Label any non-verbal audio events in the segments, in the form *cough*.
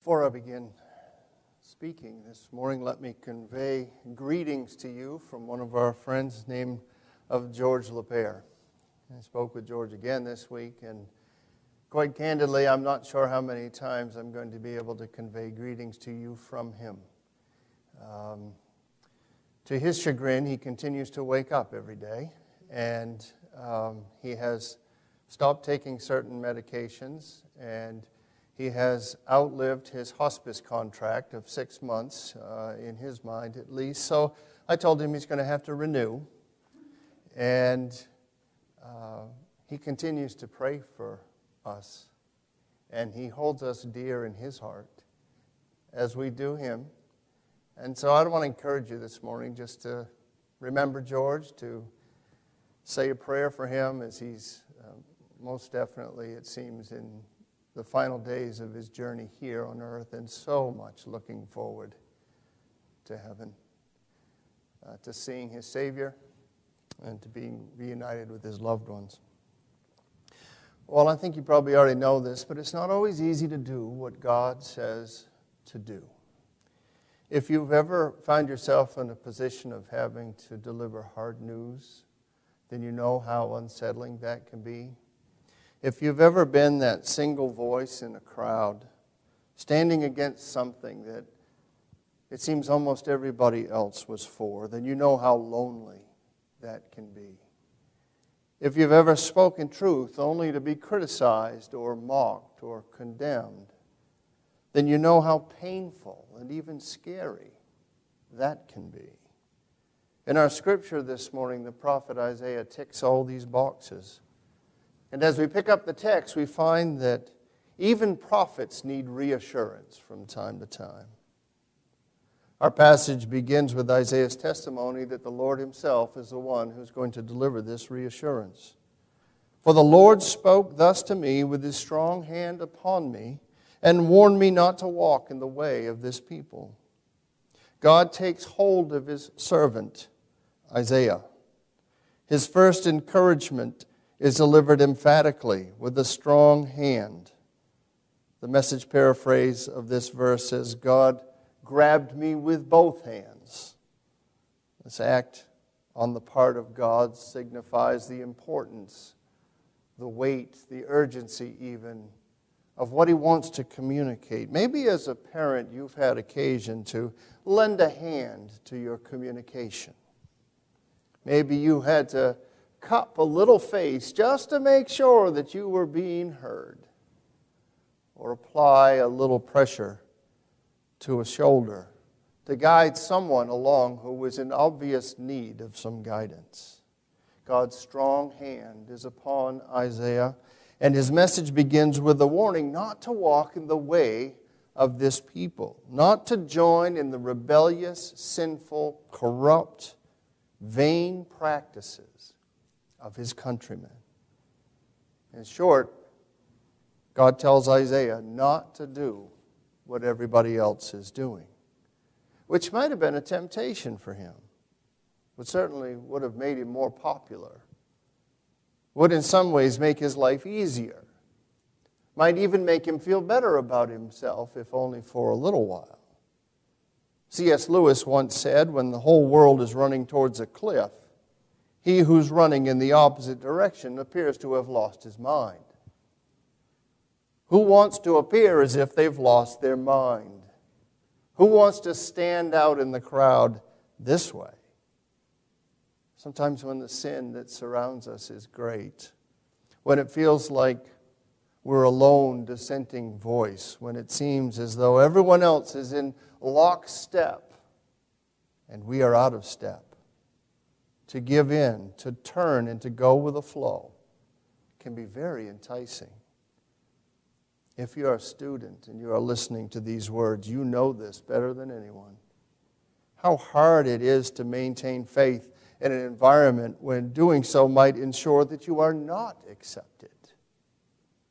Before I begin speaking this morning, let me convey greetings to you from one of our friends named of George LePere. I spoke with George again this week, and quite candidly, I'm not sure how many times I'm going to be able to convey greetings to you from him. Um, to his chagrin, he continues to wake up every day, and um, he has stopped taking certain medications and he has outlived his hospice contract of six months, uh, in his mind at least. So I told him he's going to have to renew. And uh, he continues to pray for us. And he holds us dear in his heart as we do him. And so I want to encourage you this morning just to remember George, to say a prayer for him as he's uh, most definitely, it seems, in the final days of his journey here on earth and so much looking forward to heaven, uh, to seeing his Savior, and to being reunited with his loved ones. Well, I think you probably already know this, but it's not always easy to do what God says to do. If you've ever found yourself in a position of having to deliver hard news, then you know how unsettling that can be. If you've ever been that single voice in a crowd, standing against something that it seems almost everybody else was for, then you know how lonely that can be. If you've ever spoken truth only to be criticized or mocked or condemned, then you know how painful and even scary that can be. In our scripture this morning, the prophet Isaiah ticks all these boxes. And as we pick up the text, we find that even prophets need reassurance from time to time. Our passage begins with Isaiah's testimony that the Lord Himself is the one who's going to deliver this reassurance. For the Lord spoke thus to me with His strong hand upon me and warned me not to walk in the way of this people. God takes hold of His servant, Isaiah. His first encouragement is delivered emphatically with a strong hand. The message paraphrase of this verse says, God grabbed me with both hands. This act on the part of God signifies the importance, the weight, the urgency, even of what He wants to communicate. Maybe as a parent, you've had occasion to lend a hand to your communication. Maybe you had to cup a little face just to make sure that you were being heard, or apply a little pressure to a shoulder to guide someone along who was in obvious need of some guidance. God's strong hand is upon Isaiah, and his message begins with a warning not to walk in the way of this people, not to join in the rebellious, sinful, corrupt, vain practices of his countrymen. In short, God tells Isaiah not to do what everybody else is doing, which might have been a temptation for him, but certainly would have made him more popular, would in some ways make his life easier, might even make him feel better about himself, if only for a little while. C.S. Lewis once said, When the whole world is running towards a cliff, he who's running in the opposite direction appears to have lost his mind. Who wants to appear as if they've lost their mind? Who wants to stand out in the crowd this way? Sometimes when the sin that surrounds us is great, when it feels like we're a lone dissenting voice, when it seems as though everyone else is in lockstep and we are out of step to give in, to turn, and to go with the flow can be very enticing. If you're a student and you are listening to these words, you know this better than anyone. How hard it is to maintain faith in an environment when doing so might ensure that you are not accepted,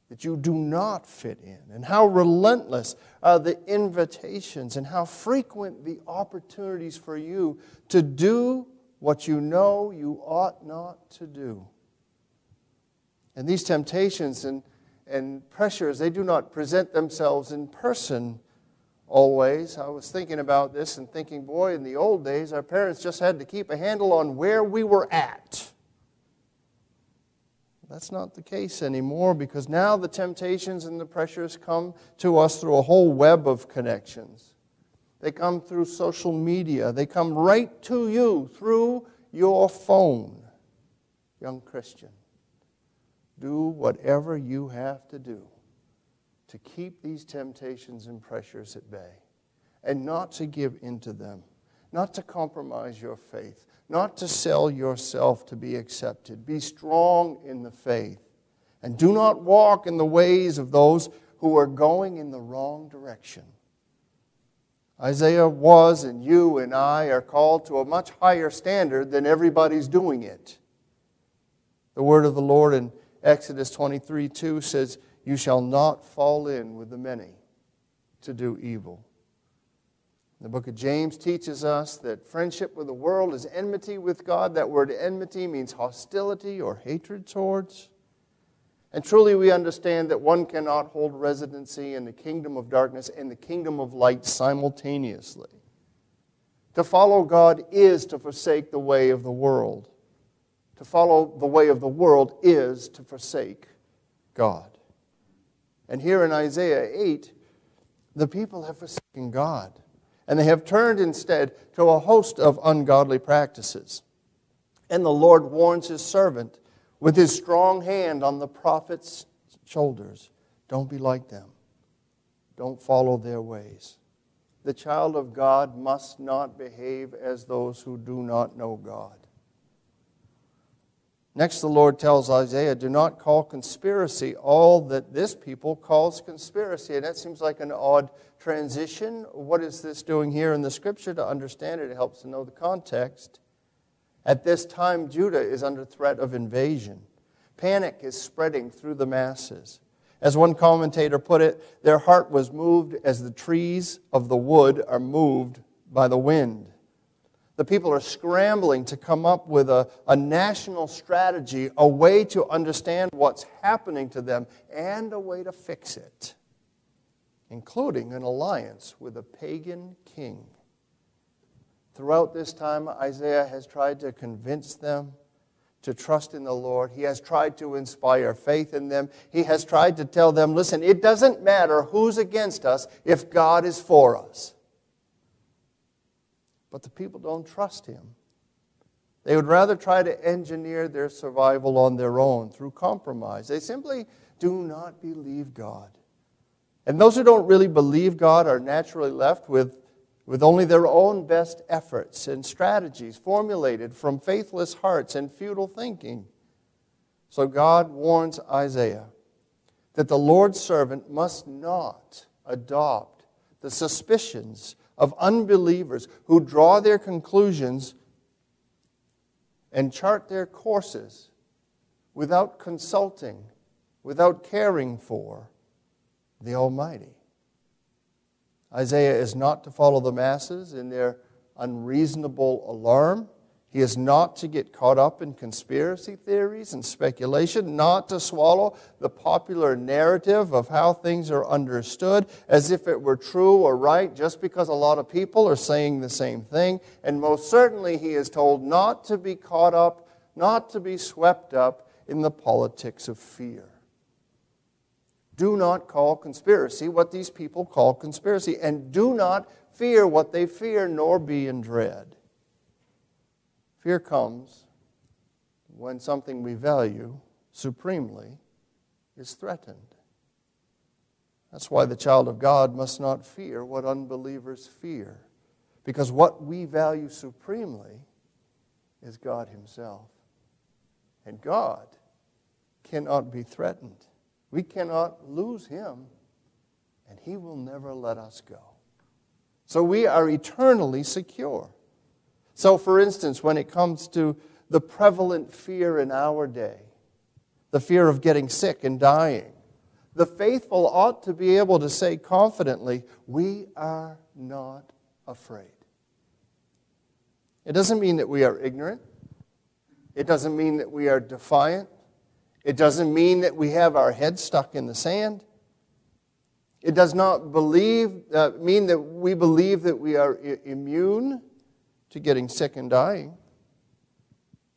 that you do not fit in, and how relentless are the invitations and how frequent the opportunities for you to do what you know you ought not to do. And these temptations and, and pressures, they do not present themselves in person always. I was thinking about this and thinking, boy, in the old days, our parents just had to keep a handle on where we were at. That's not the case anymore because now the temptations and the pressures come to us through a whole web of connections. They come through social media, they come right to you through your phone. Young Christian, do whatever you have to do to keep these temptations and pressures at bay and not to give in to them, not to compromise your faith, not to sell yourself to be accepted. Be strong in the faith and do not walk in the ways of those who are going in the wrong direction. Isaiah was, and you and I are called to a much higher standard than everybody's doing it. The word of the Lord in Exodus 23 2 says, You shall not fall in with the many to do evil. The book of James teaches us that friendship with the world is enmity with God. That word enmity means hostility or hatred towards. And truly, we understand that one cannot hold residency in the kingdom of darkness and the kingdom of light simultaneously. To follow God is to forsake the way of the world. To follow the way of the world is to forsake God. And here in Isaiah 8, the people have forsaken God, and they have turned instead to a host of ungodly practices. And the Lord warns his servant with his strong hand on the prophet's shoulders don't be like them, don't follow their ways. The child of God must not behave as those who do not know God. Next, the Lord tells Isaiah, Do not call conspiracy all that this people calls conspiracy. And that seems like an odd transition. What is this doing here in the scripture? To understand it, it helps to know the context. At this time, Judah is under threat of invasion. Panic is spreading through the masses. As one commentator put it, their heart was moved as the trees of the wood are moved by the wind. The people are scrambling to come up with a, a national strategy, a way to understand what's happening to them, and a way to fix it, including an alliance with a pagan king. Throughout this time, Isaiah has tried to convince them to trust in the Lord. He has tried to inspire faith in them. He has tried to tell them listen, it doesn't matter who's against us if God is for us. But the people don't trust him. They would rather try to engineer their survival on their own through compromise. They simply do not believe God. And those who don't really believe God are naturally left with, with only their own best efforts and strategies formulated from faithless hearts and futile thinking. So God warns Isaiah that the Lord's servant must not adopt the suspicions of unbelievers who draw their conclusions and chart their courses without consulting, without caring for the Almighty. Isaiah is not to follow the masses in their unreasonable alarm. He is not to get caught up in conspiracy theories and speculation, not to swallow the popular narrative of how things are understood as if it were true or right just because a lot of people are saying the same thing. And most certainly, he is told not to be caught up, not to be swept up in the politics of fear. Do not call conspiracy what these people call conspiracy, and do not fear what they fear, nor be in dread. Fear comes when something we value supremely is threatened. That's why the child of God must not fear what unbelievers fear, because what we value supremely is God Himself. And God cannot be threatened. We cannot lose Him, and He will never let us go. So we are eternally secure. So, for instance, when it comes to the prevalent fear in our day, the fear of getting sick and dying, the faithful ought to be able to say confidently, We are not afraid. It doesn't mean that we are ignorant. It doesn't mean that we are defiant. It doesn't mean that we have our head stuck in the sand. It does not believe, uh, mean that we believe that we are I- immune to getting sick and dying.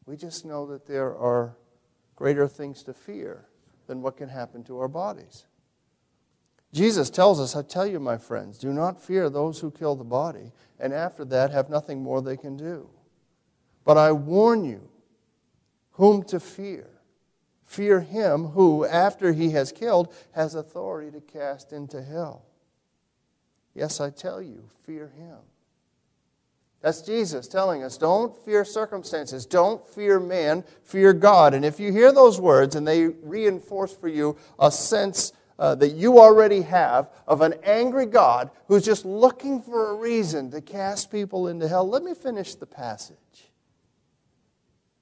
We just know that there are greater things to fear than what can happen to our bodies. Jesus tells us, I tell you, my friends, do not fear those who kill the body, and after that have nothing more they can do. But I warn you whom to fear. Fear him who, after he has killed, has authority to cast into hell. Yes, I tell you, fear him. That's Jesus telling us don't fear circumstances, don't fear man, fear God. And if you hear those words and they reinforce for you a sense uh, that you already have of an angry God who's just looking for a reason to cast people into hell, let me finish the passage.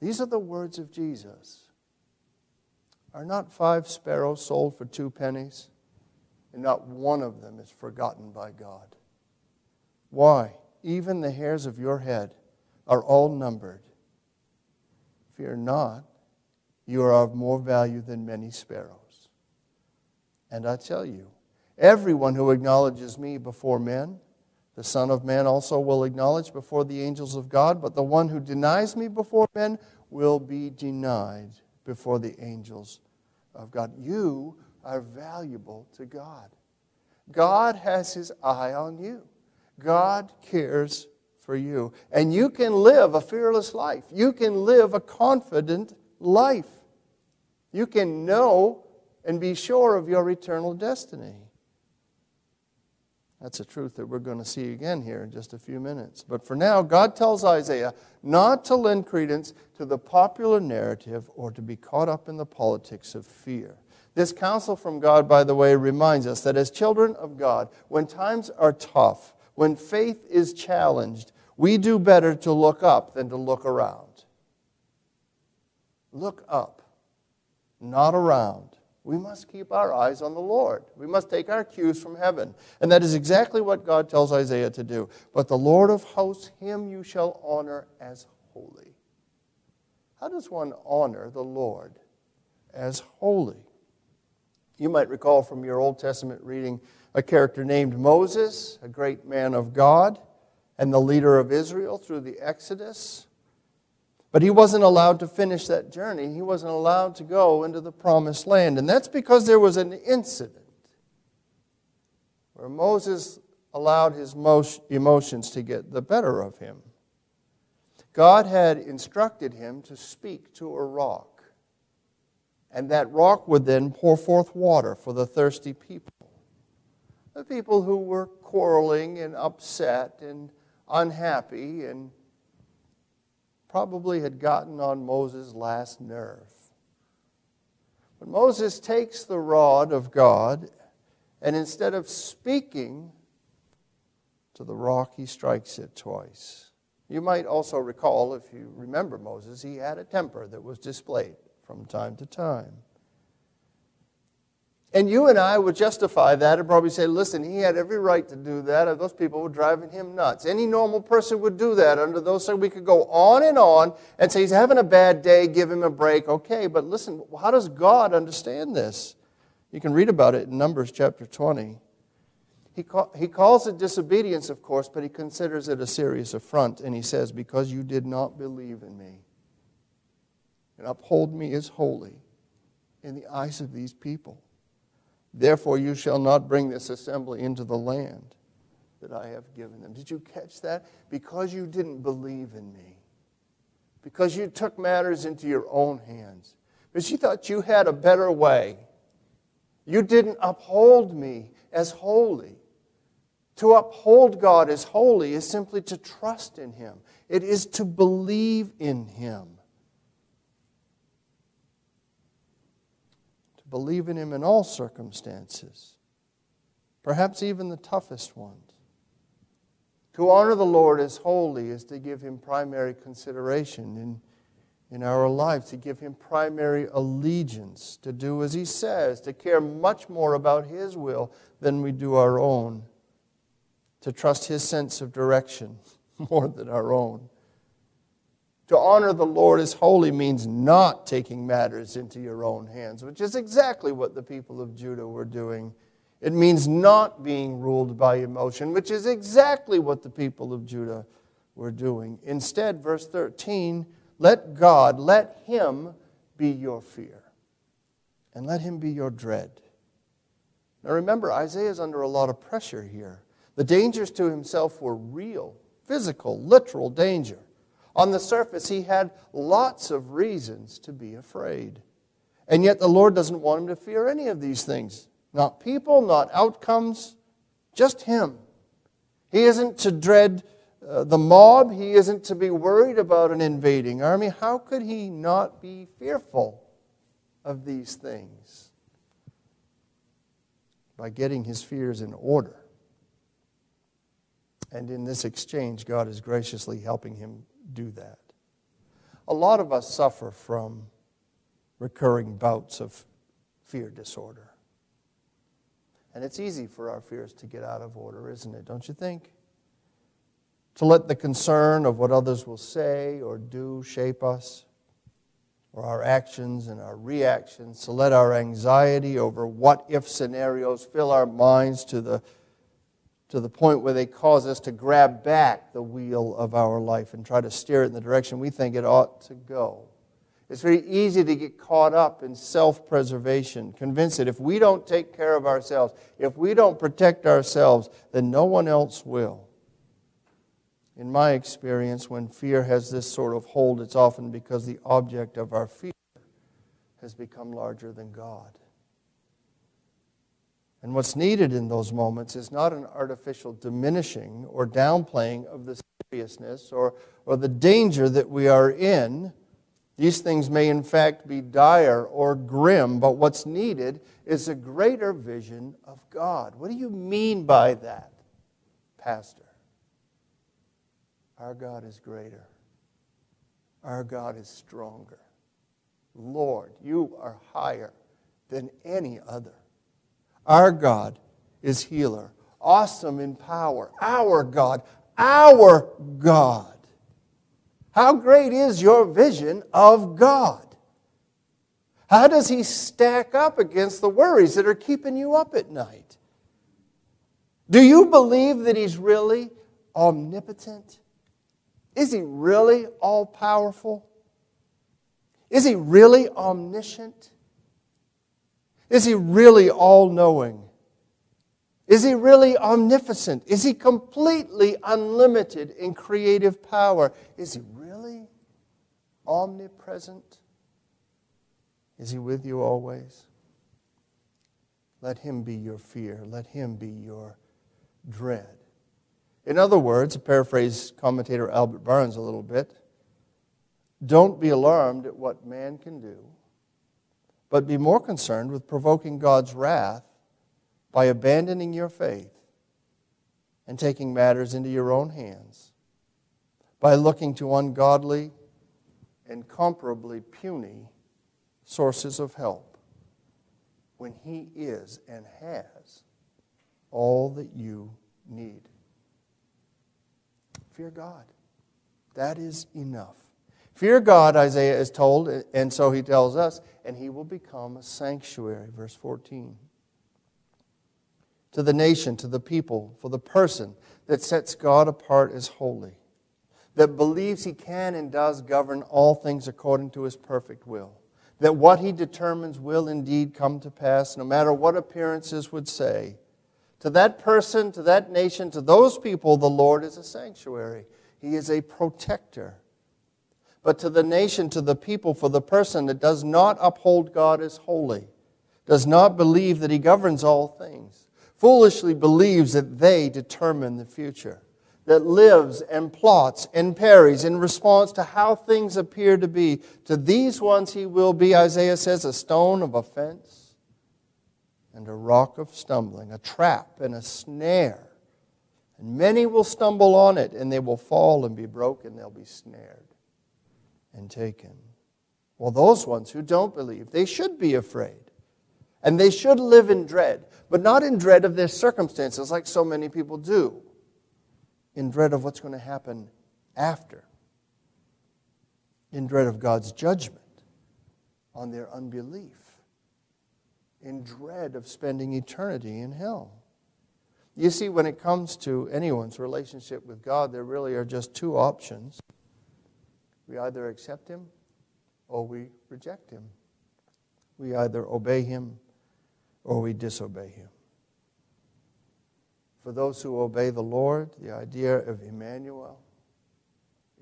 These are the words of Jesus. Are not five sparrows sold for two pennies? And not one of them is forgotten by God. Why? Even the hairs of your head are all numbered. Fear not, you are of more value than many sparrows. And I tell you, everyone who acknowledges me before men, the Son of Man also will acknowledge before the angels of God, but the one who denies me before men will be denied before the angels of God. You are valuable to God. God has his eye on you. God cares for you. And you can live a fearless life. You can live a confident life. You can know and be sure of your eternal destiny. That's a truth that we're going to see again here in just a few minutes. But for now, God tells Isaiah not to lend credence to the popular narrative or to be caught up in the politics of fear. This counsel from God, by the way, reminds us that as children of God, when times are tough, when faith is challenged, we do better to look up than to look around. Look up, not around. We must keep our eyes on the Lord. We must take our cues from heaven. And that is exactly what God tells Isaiah to do. But the Lord of hosts, him you shall honor as holy. How does one honor the Lord as holy? You might recall from your Old Testament reading a character named Moses, a great man of God and the leader of Israel through the Exodus. But he wasn't allowed to finish that journey. He wasn't allowed to go into the promised land. And that's because there was an incident where Moses allowed his emotions to get the better of him. God had instructed him to speak to a rock, and that rock would then pour forth water for the thirsty people. The people who were quarreling and upset and unhappy and probably had gotten on Moses' last nerve. But Moses takes the rod of God, and instead of speaking to the rock, he strikes it twice. You might also recall, if you remember Moses, he had a temper that was displayed from time to time. And you and I would justify that and probably say, listen, he had every right to do that. Those people were driving him nuts. Any normal person would do that under those we could go on and on and say he's having a bad day, give him a break. Okay, but listen, how does God understand this? You can read about it in Numbers chapter 20. He, call, he calls it disobedience, of course, but he considers it a serious affront. And he says, Because you did not believe in me and uphold me as holy in the eyes of these people. Therefore, you shall not bring this assembly into the land that I have given them. Did you catch that? Because you didn't believe in me. Because you took matters into your own hands. Because you thought you had a better way. You didn't uphold me as holy. To uphold God as holy is simply to trust in Him, it is to believe in Him. Believe in Him in all circumstances, perhaps even the toughest ones. To honor the Lord as holy is to give Him primary consideration in, in our lives, to give Him primary allegiance, to do as He says, to care much more about His will than we do our own, to trust His sense of direction *laughs* more than our own. To honor the Lord as holy means not taking matters into your own hands, which is exactly what the people of Judah were doing It means not being ruled by emotion, which is exactly what the people of Judah were doing. Instead, verse 13, let God, let Him be your fear, and let Him be your dread. Now remember, Isaiah is under a lot of pressure here. The dangers to himself were real, physical, literal danger. On the surface, he had lots of reasons to be afraid. And yet, the Lord doesn't want him to fear any of these things not people, not outcomes, just him. He isn't to dread uh, the mob, he isn't to be worried about an invading army. How could he not be fearful of these things? By getting his fears in order. And in this exchange, God is graciously helping him do that. A lot of us suffer from recurring bouts of fear disorder. And it's easy for our fears to get out of order, isn't it? Don't you think? To let the concern of what others will say or do shape us, or our actions and our reactions, to let our anxiety over what if scenarios fill our minds to the to the point where they cause us to grab back the wheel of our life and try to steer it in the direction we think it ought to go. It's very easy to get caught up in self preservation, convinced that if we don't take care of ourselves, if we don't protect ourselves, then no one else will. In my experience, when fear has this sort of hold, it's often because the object of our fear has become larger than God. And what's needed in those moments is not an artificial diminishing or downplaying of the seriousness or, or the danger that we are in. These things may, in fact, be dire or grim, but what's needed is a greater vision of God. What do you mean by that, Pastor? Our God is greater, our God is stronger. Lord, you are higher than any other. Our God is healer, awesome in power. Our God, our God. How great is your vision of God? How does he stack up against the worries that are keeping you up at night? Do you believe that he's really omnipotent? Is he really all powerful? Is he really omniscient? Is he really all knowing? Is he really omnipotent? Is he completely unlimited in creative power? Is he really omnipresent? Is he with you always? Let him be your fear. Let him be your dread. In other words, paraphrase commentator Albert Barnes a little bit, don't be alarmed at what man can do but be more concerned with provoking God's wrath by abandoning your faith and taking matters into your own hands, by looking to ungodly, incomparably puny sources of help when He is and has all that you need. Fear God. That is enough. Fear God, Isaiah is told, and so he tells us, and he will become a sanctuary. Verse 14. To the nation, to the people, for the person that sets God apart as holy, that believes he can and does govern all things according to his perfect will, that what he determines will indeed come to pass, no matter what appearances would say. To that person, to that nation, to those people, the Lord is a sanctuary. He is a protector but to the nation, to the people, for the person that does not uphold God as holy, does not believe that He governs all things, foolishly believes that they determine the future, that lives and plots and parries in response to how things appear to be. To these ones He will be, Isaiah says, a stone of offense and a rock of stumbling, a trap and a snare. And many will stumble on it, and they will fall and be broken, they'll be snared and taken. Well, those ones who don't believe, they should be afraid. And they should live in dread, but not in dread of their circumstances like so many people do, in dread of what's going to happen after, in dread of God's judgment on their unbelief. in dread of spending eternity in hell. You see, when it comes to anyone's relationship with God, there really are just two options. We either accept Him or we reject Him. We either obey Him or we disobey Him. For those who obey the Lord, the idea of Emmanuel,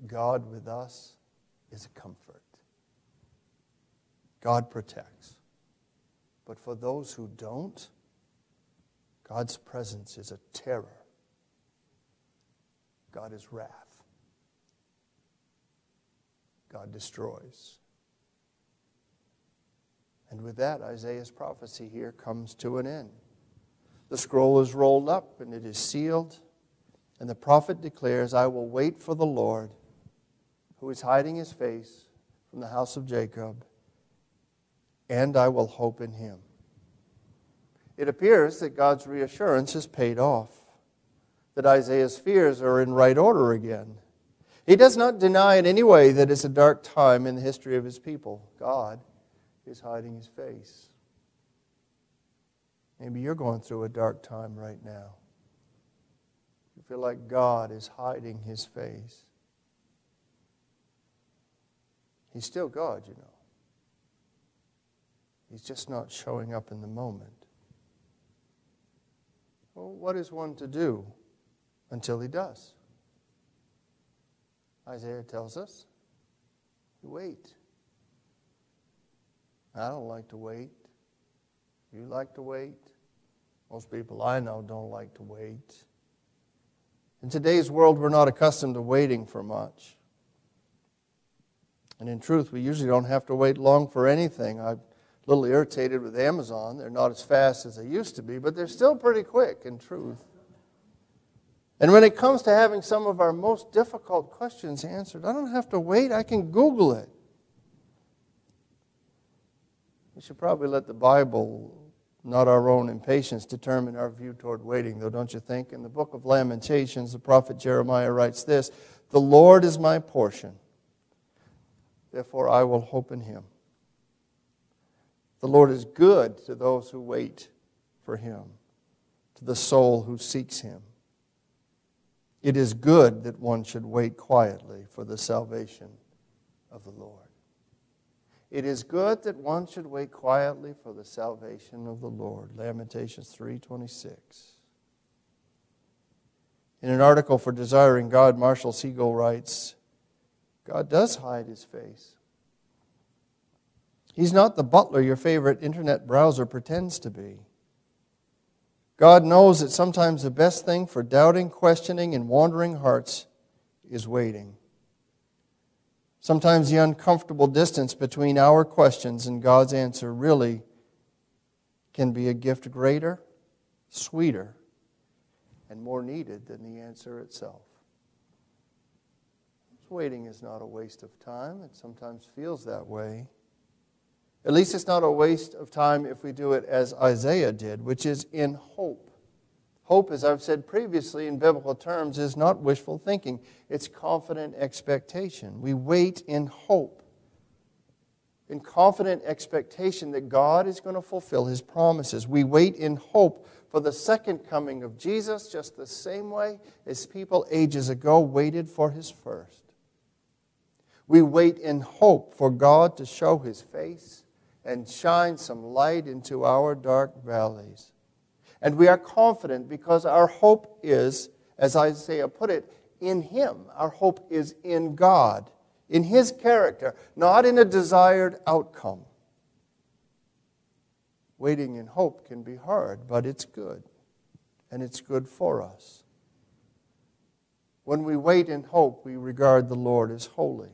God with us, is a comfort. God protects. But for those who don't, God's presence is a terror. God is wrath. God destroys. And with that, Isaiah's prophecy here comes to an end. The scroll is rolled up and it is sealed, and the prophet declares, I will wait for the Lord, who is hiding his face from the house of Jacob and I will hope in him. It appears that God's reassurance has paid off, that Isaiah's fears are in right order again. He does not deny in any way that it's a dark time in the history of his people. God is hiding his face. Maybe you're going through a dark time right now. You feel like God is hiding his face. He's still God, you know. He's just not showing up in the moment. Well, what is one to do until he does? Isaiah tells us you wait. I don't like to wait. You like to wait? Most people I know don't like to wait. In today's world, we're not accustomed to waiting for much. And in truth, we usually don't have to wait long for anything. I'm a little irritated with Amazon. They're not as fast as they used to be, but they're still pretty quick in truth. And when it comes to having some of our most difficult questions answered, I don't have to wait, I can Google it. We should probably let the Bible, not our own impatience, determine our view toward waiting, though, don't you think? In the book of Lamentations, the prophet Jeremiah writes this The Lord is my portion, therefore I will hope in him. The Lord is good to those who wait for him, to the soul who seeks him. It is good that one should wait quietly for the salvation of the Lord. It is good that one should wait quietly for the salvation of the Lord. Lamentations 3:26. In an article for Desiring God, Marshall Segal writes, God does hide his face. He's not the butler your favorite internet browser pretends to be. God knows that sometimes the best thing for doubting, questioning, and wandering hearts is waiting. Sometimes the uncomfortable distance between our questions and God's answer really can be a gift greater, sweeter, and more needed than the answer itself. Waiting is not a waste of time. It sometimes feels that way. At least it's not a waste of time if we do it as Isaiah did, which is in hope. Hope, as I've said previously in biblical terms, is not wishful thinking, it's confident expectation. We wait in hope, in confident expectation that God is going to fulfill his promises. We wait in hope for the second coming of Jesus, just the same way as people ages ago waited for his first. We wait in hope for God to show his face and shine some light into our dark valleys. And we are confident because our hope is, as Isaiah put it, in Him. Our hope is in God, in His character, not in a desired outcome. Waiting in hope can be hard, but it's good, and it's good for us. When we wait in hope, we regard the Lord as holy.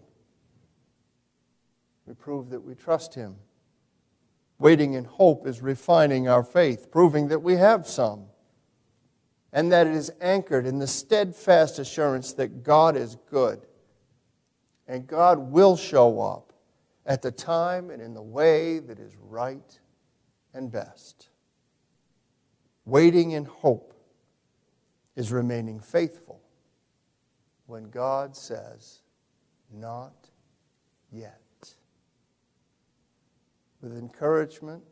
We prove that we trust Him Waiting in hope is refining our faith, proving that we have some, and that it is anchored in the steadfast assurance that God is good and God will show up at the time and in the way that is right and best. Waiting in hope is remaining faithful when God says, Not yet with encouragement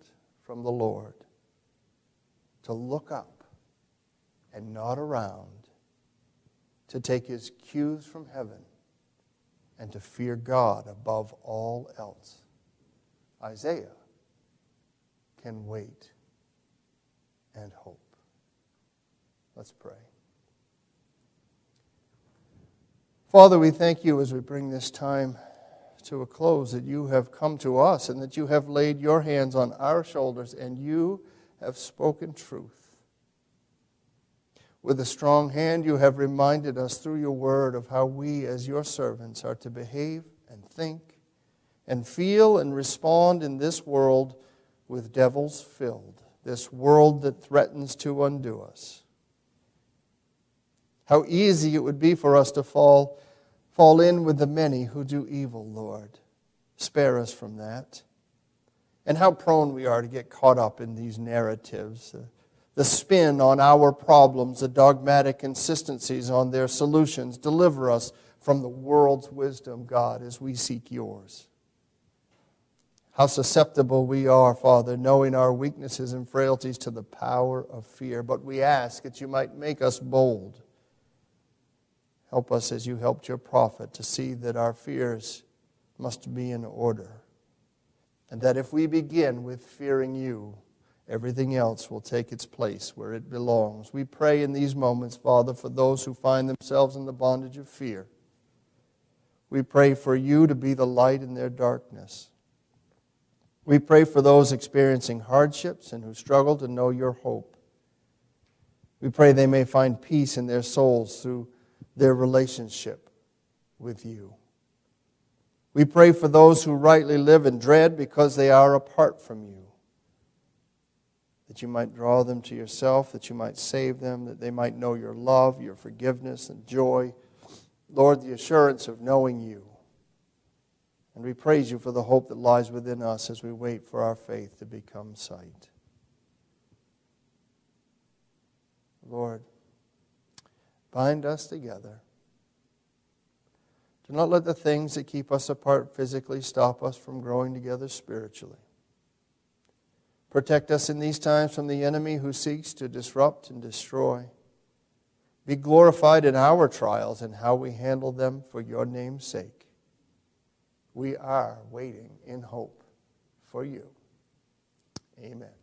from the Lord, to look up and not around, to take his cues from heaven, and to fear God above all else. Isaiah can wait and hope. Let's pray. Father, we thank you as we bring this time to a close that you have come to us and that you have laid your hands on our shoulders and you have spoken truth. With a strong hand, you have reminded us through your word of how we, as your servants, are to behave and think and feel and respond in this world with devils filled, this world that threatens to undo us. How easy it would be for us to fall fall in with the many who do evil, Lord. Spare us from that. And how prone we are to get caught up in these narratives, uh, the spin on our problems, the dogmatic insistencies on their solutions. Deliver us from the world's wisdom, God, as we seek yours. How susceptible we are, Father, knowing our weaknesses and frailties to the power of fear. But we ask that you might make us bold Help us as you helped your prophet to see that our fears must be in order. And that if we begin with fearing you, everything else will take its place where it belongs. We pray in these moments, Father, for those who find themselves in the bondage of fear. We pray for you to be the light in their darkness. We pray for those experiencing hardships and who struggle to know your hope. We pray they may find peace in their souls through their relationship with you. We pray for those who rightly live in dread because they are apart from you. That you might draw them to yourself, that you might save them, that they might know your love, your forgiveness, and joy. Lord, the assurance of knowing you. And we praise you for the hope that lies within us as we wait for our faith to become sight. Lord, bind us together. Do not let the things that keep us apart physically stop us from growing together spiritually. Protect us in these times from the enemy who seeks to disrupt and destroy. Be glorified in our trials and how we handle them for your name's sake. We are waiting in hope for you. Amen.